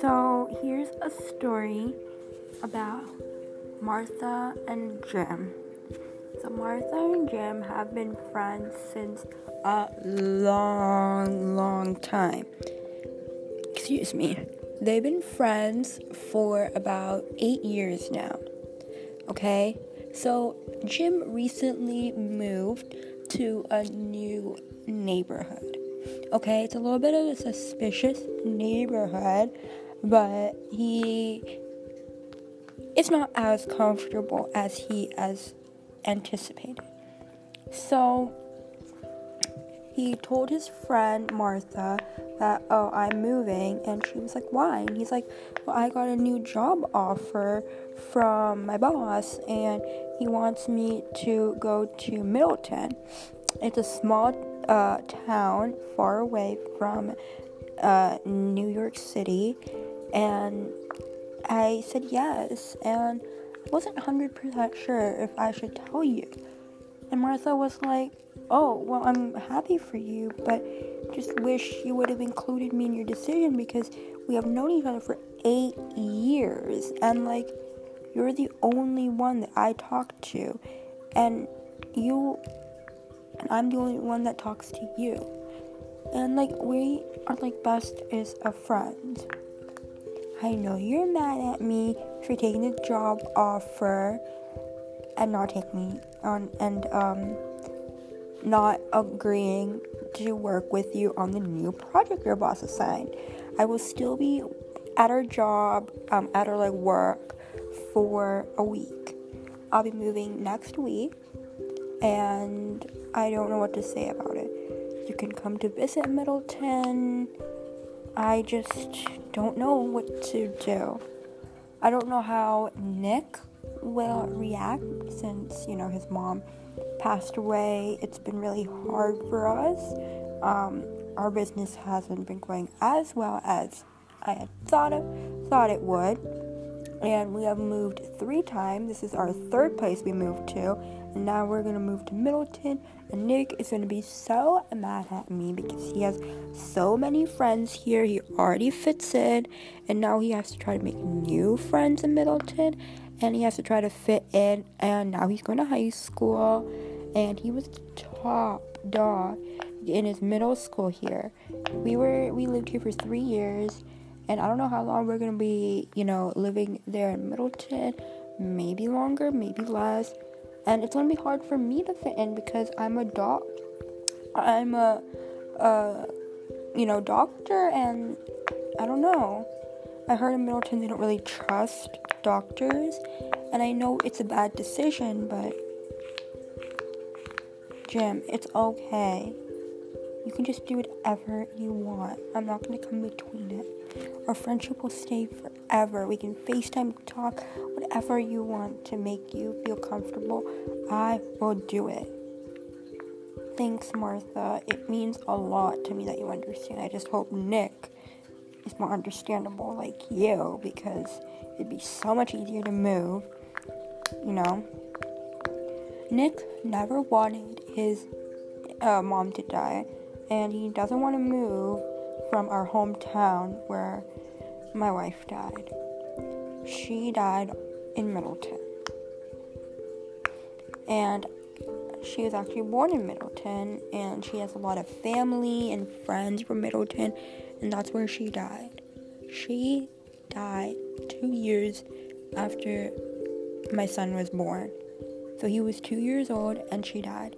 So, here's a story about Martha and Jim. So, Martha and Jim have been friends since a long, long time. Excuse me. They've been friends for about eight years now. Okay? So, Jim recently moved to a new neighborhood. Okay, it's a little bit of a suspicious neighborhood, but he it's not as comfortable as he as anticipated. So he told his friend Martha that, oh, I'm moving. And she was like, why? And he's like, well, I got a new job offer from my boss, and he wants me to go to Middleton. It's a small uh, town far away from uh, New York City. And I said yes. And I wasn't 100% sure if I should tell you. And Martha was like, oh, well, I'm happy for you, but just wish you would have included me in your decision because we have known each other for eight years. And, like, you're the only one that I talk to. And you, and I'm the only one that talks to you. And, like, we are, like, best is a friend. I know you're mad at me for taking the job offer and not taking me on and um not agreeing to work with you on the new project your boss assigned. I will still be at our job, um, at our like work for a week. I'll be moving next week, and I don't know what to say about it. You can come to visit Middleton. I just don't know what to do. I don't know how Nick will react since, you know, his mom passed away. It's been really hard for us. Um, our business hasn't been going as well as I had thought it, thought it would. And we have moved three times. This is our third place we moved to. And now we're gonna move to Middleton. And Nick is gonna be so mad at me because he has so many friends here. He already fits in. And now he has to try to make new friends in Middleton and he has to try to fit in and now he's going to high school and he was top dog in his middle school here we were we lived here for three years and i don't know how long we're to be you know living there in middleton. Maybe longer maybe less. And it's to be hard for me to fit in because i'm a doc i'm a uh you know doctor and i don't know. I heard in Middleton they don't really trust doctors, and I know it's a bad decision, but Jim, it's okay. You can just do whatever you want. I'm not gonna come between it. Our friendship will stay forever. We can FaceTime, talk, whatever you want to make you feel comfortable. I will do it. Thanks, Martha. It means a lot to me that you understand. I just hope Nick is more understandable like you because it'd be so much easier to move, you know. Nick never wanted his uh, mom to die, and he doesn't want to move from our hometown where my wife died. She died in Middleton. And she was actually born in Middleton, and she has a lot of family and friends from Middleton, and that's where she died. She died two years after my son was born. So he was two years old and she died.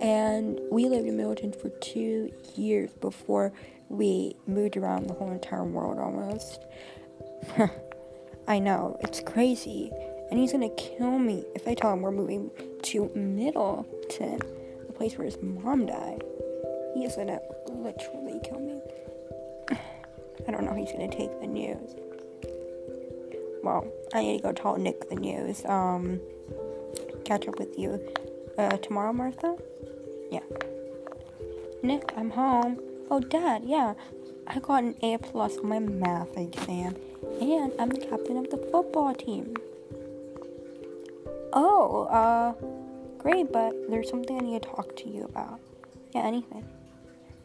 And we lived in Middleton for two years before we moved around the whole entire world almost. I know, it's crazy. And he's gonna kill me if I tell him we're moving to Middleton, the place where his mom died. He is gonna literally kill me. I don't know he's gonna take the news. Well, I need to go tell Nick the news. Um, catch up with you uh, tomorrow, Martha. Yeah. Nick, I'm home. Oh, Dad, yeah. I got an A plus on my math exam, and I'm the captain of the football team. Oh, uh, great, but there's something I need to talk to you about. Yeah, anything.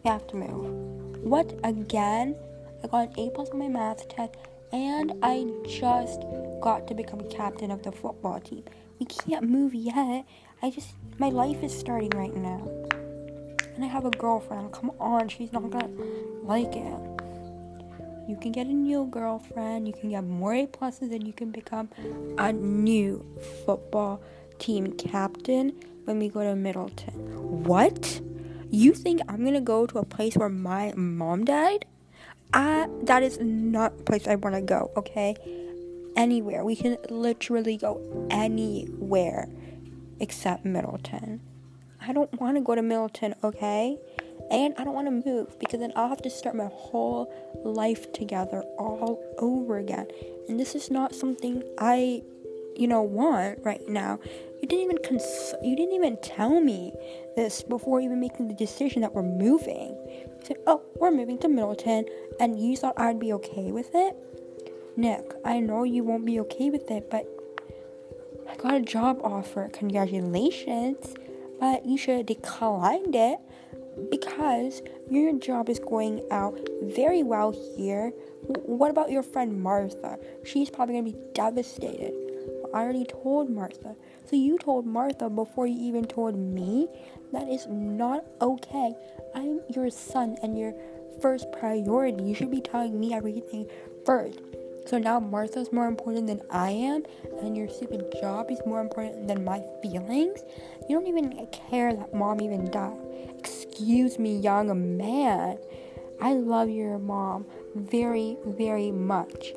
we have to move. What again? I got an A plus on my math test, and I just got to become captain of the football team. We can't move yet. I just, my life is starting right now. And I have a girlfriend. Come on, she's not gonna like it. You can get a new girlfriend, you can get more A pluses, and you can become a new football team captain when we go to Middleton. What? You think I'm gonna go to a place where my mom died? I, that is not a place I wanna go, okay? Anywhere. We can literally go anywhere except Middleton. I don't wanna go to Middleton, okay? And I don't wanna move because then I'll have to start my whole life together all over again. And this is not something I, you know, want right now. You didn't even cons- you didn't even tell me this before even making the decision that we're moving. You said, "Oh, we're moving to Middleton," and you thought I'd be okay with it. Nick, I know you won't be okay with it, but I got a job offer. Congratulations, but you should have declined it because your job is going out very well here. What about your friend Martha? She's probably gonna be devastated. I already told Martha. So you told Martha before you even told me? That is not okay. I'm your son and your first priority. You should be telling me everything first. So now Martha's more important than I am, and your stupid job is more important than my feelings? You don't even care that mom even died. Excuse me, young man. I love your mom very, very much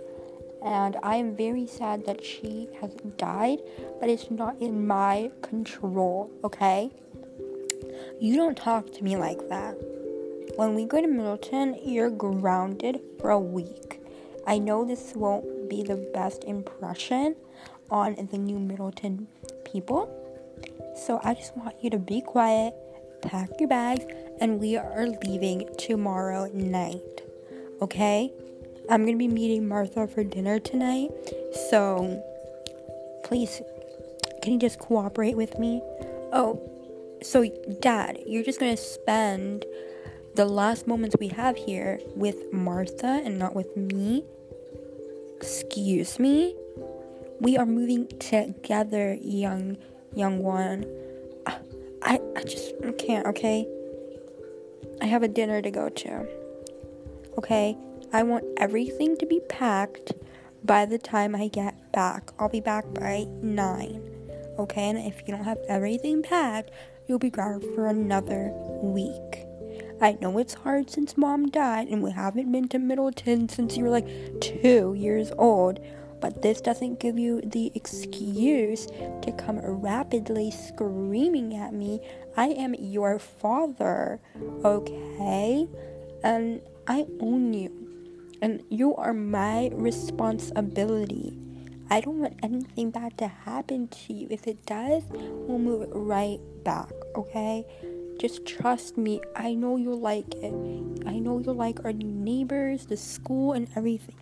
and I am very sad that she has died, but it's not in my control, okay? You don't talk to me like that. When we go to Middleton, you're grounded for a week. I know this won't be the best impression on the new Middleton people, so I just want you to be quiet, pack your bags, and we are leaving tomorrow night, okay? I'm gonna be meeting Martha for dinner tonight, so please, can you just cooperate with me? Oh, so Dad, you're just gonna spend the last moments we have here with Martha and not with me? Excuse me? We are moving together, young young one. I I just can't, okay? I have a dinner to go to. Okay? I want everything to be packed by the time I get back. I'll be back by 9. Okay, and if you don't have everything packed, you'll be gone for another week. I know it's hard since mom died and we haven't been to Middleton since you were like two years old, but this doesn't give you the excuse to come rapidly screaming at me. I am your father, okay? And I own you and you are my responsibility. I don't want anything bad to happen to you. If it does, we'll move right back, okay? Just trust me. I know you'll like it. I know you'll like our new neighbors, the school, and everything.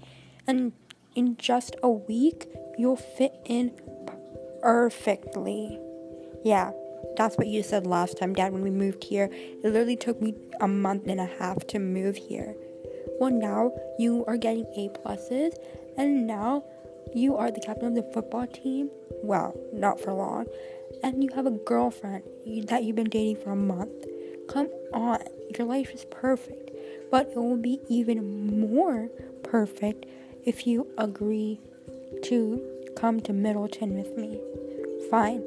And in just a week, you'll fit in perfectly. Yeah, that's what you said last time, Dad, when we moved here. It literally took me a month and a half to move here. Well, now you are getting A pluses, and now you are the captain of the football team. Well, not for long. And you have a girlfriend that you've been dating for a month. Come on, your life is perfect. But it will be even more perfect if you agree to come to Middleton with me. Fine.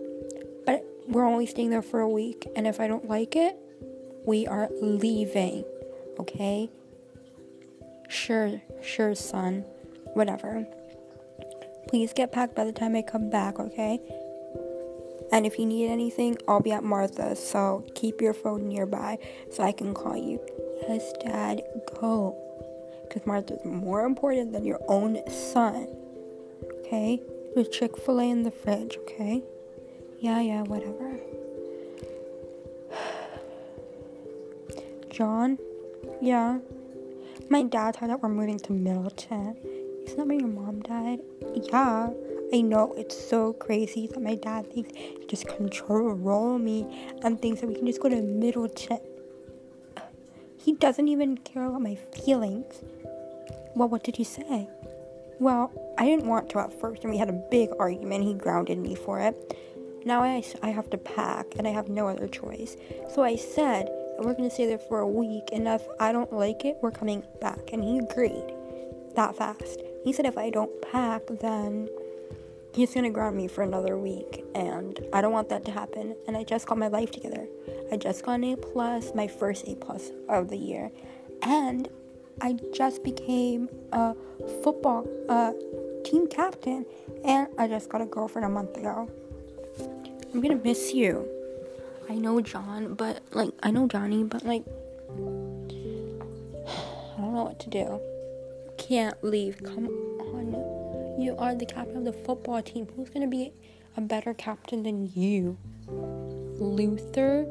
But we're only staying there for a week, and if I don't like it, we are leaving. Okay? Sure, sure, son. Whatever. Please get packed by the time I come back, okay? And if you need anything, I'll be at Martha's, so keep your phone nearby so I can call you. Yes, Dad, go. Because Martha's more important than your own son. Okay? There's Chick fil A in the fridge, okay? Yeah, yeah, whatever. John? Yeah? My dad thought that we're moving to Middleton. Isn't that where your mom died? Yeah, I know it's so crazy that my dad thinks he just control me and thinks that we can just go to Middleton. He doesn't even care about my feelings. Well, what did he say? Well, I didn't want to at first, and we had a big argument. He grounded me for it. Now I, I have to pack, and I have no other choice. So I said, we're gonna stay there for a week, and if I don't like it, we're coming back. And he agreed that fast. He said if I don't pack, then he's gonna ground me for another week, and I don't want that to happen. And I just got my life together. I just got an A plus, my first A plus of the year, and I just became a football uh, team captain, and I just got a girlfriend a month ago. I'm gonna miss you. I know John, but like I know Johnny, but like I don't know what to do. Can't leave. Come on. You are the captain of the football team. Who's gonna be a better captain than you? Luther?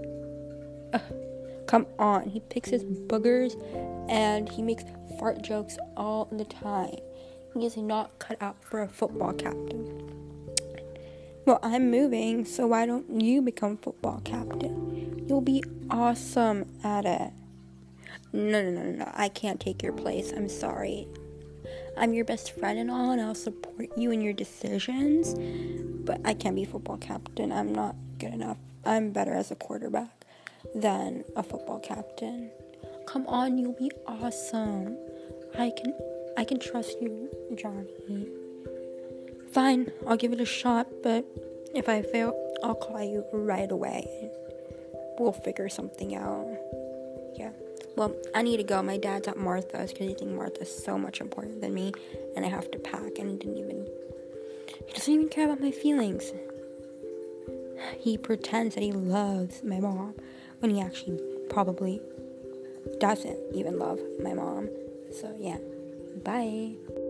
Ugh. Come on. He picks his boogers and he makes fart jokes all the time. He is not cut out for a football captain. Well, I'm moving, so why don't you become football captain? You'll be awesome at it. No, no, no, no, I can't take your place. I'm sorry. I'm your best friend and all, and I'll support you in your decisions, but I can't be football captain. I'm not good enough. I'm better as a quarterback than a football captain. Come on, you'll be awesome. I can I can trust you, Johnny. Fine, I'll give it a shot, but if I fail, I'll call you right away. We'll figure something out. Well, I need to go. My dad's at Martha's because he thinks Martha's so much important than me, and I have to pack, and he didn't even. He doesn't even care about my feelings. He pretends that he loves my mom when he actually probably doesn't even love my mom. So, yeah. Bye.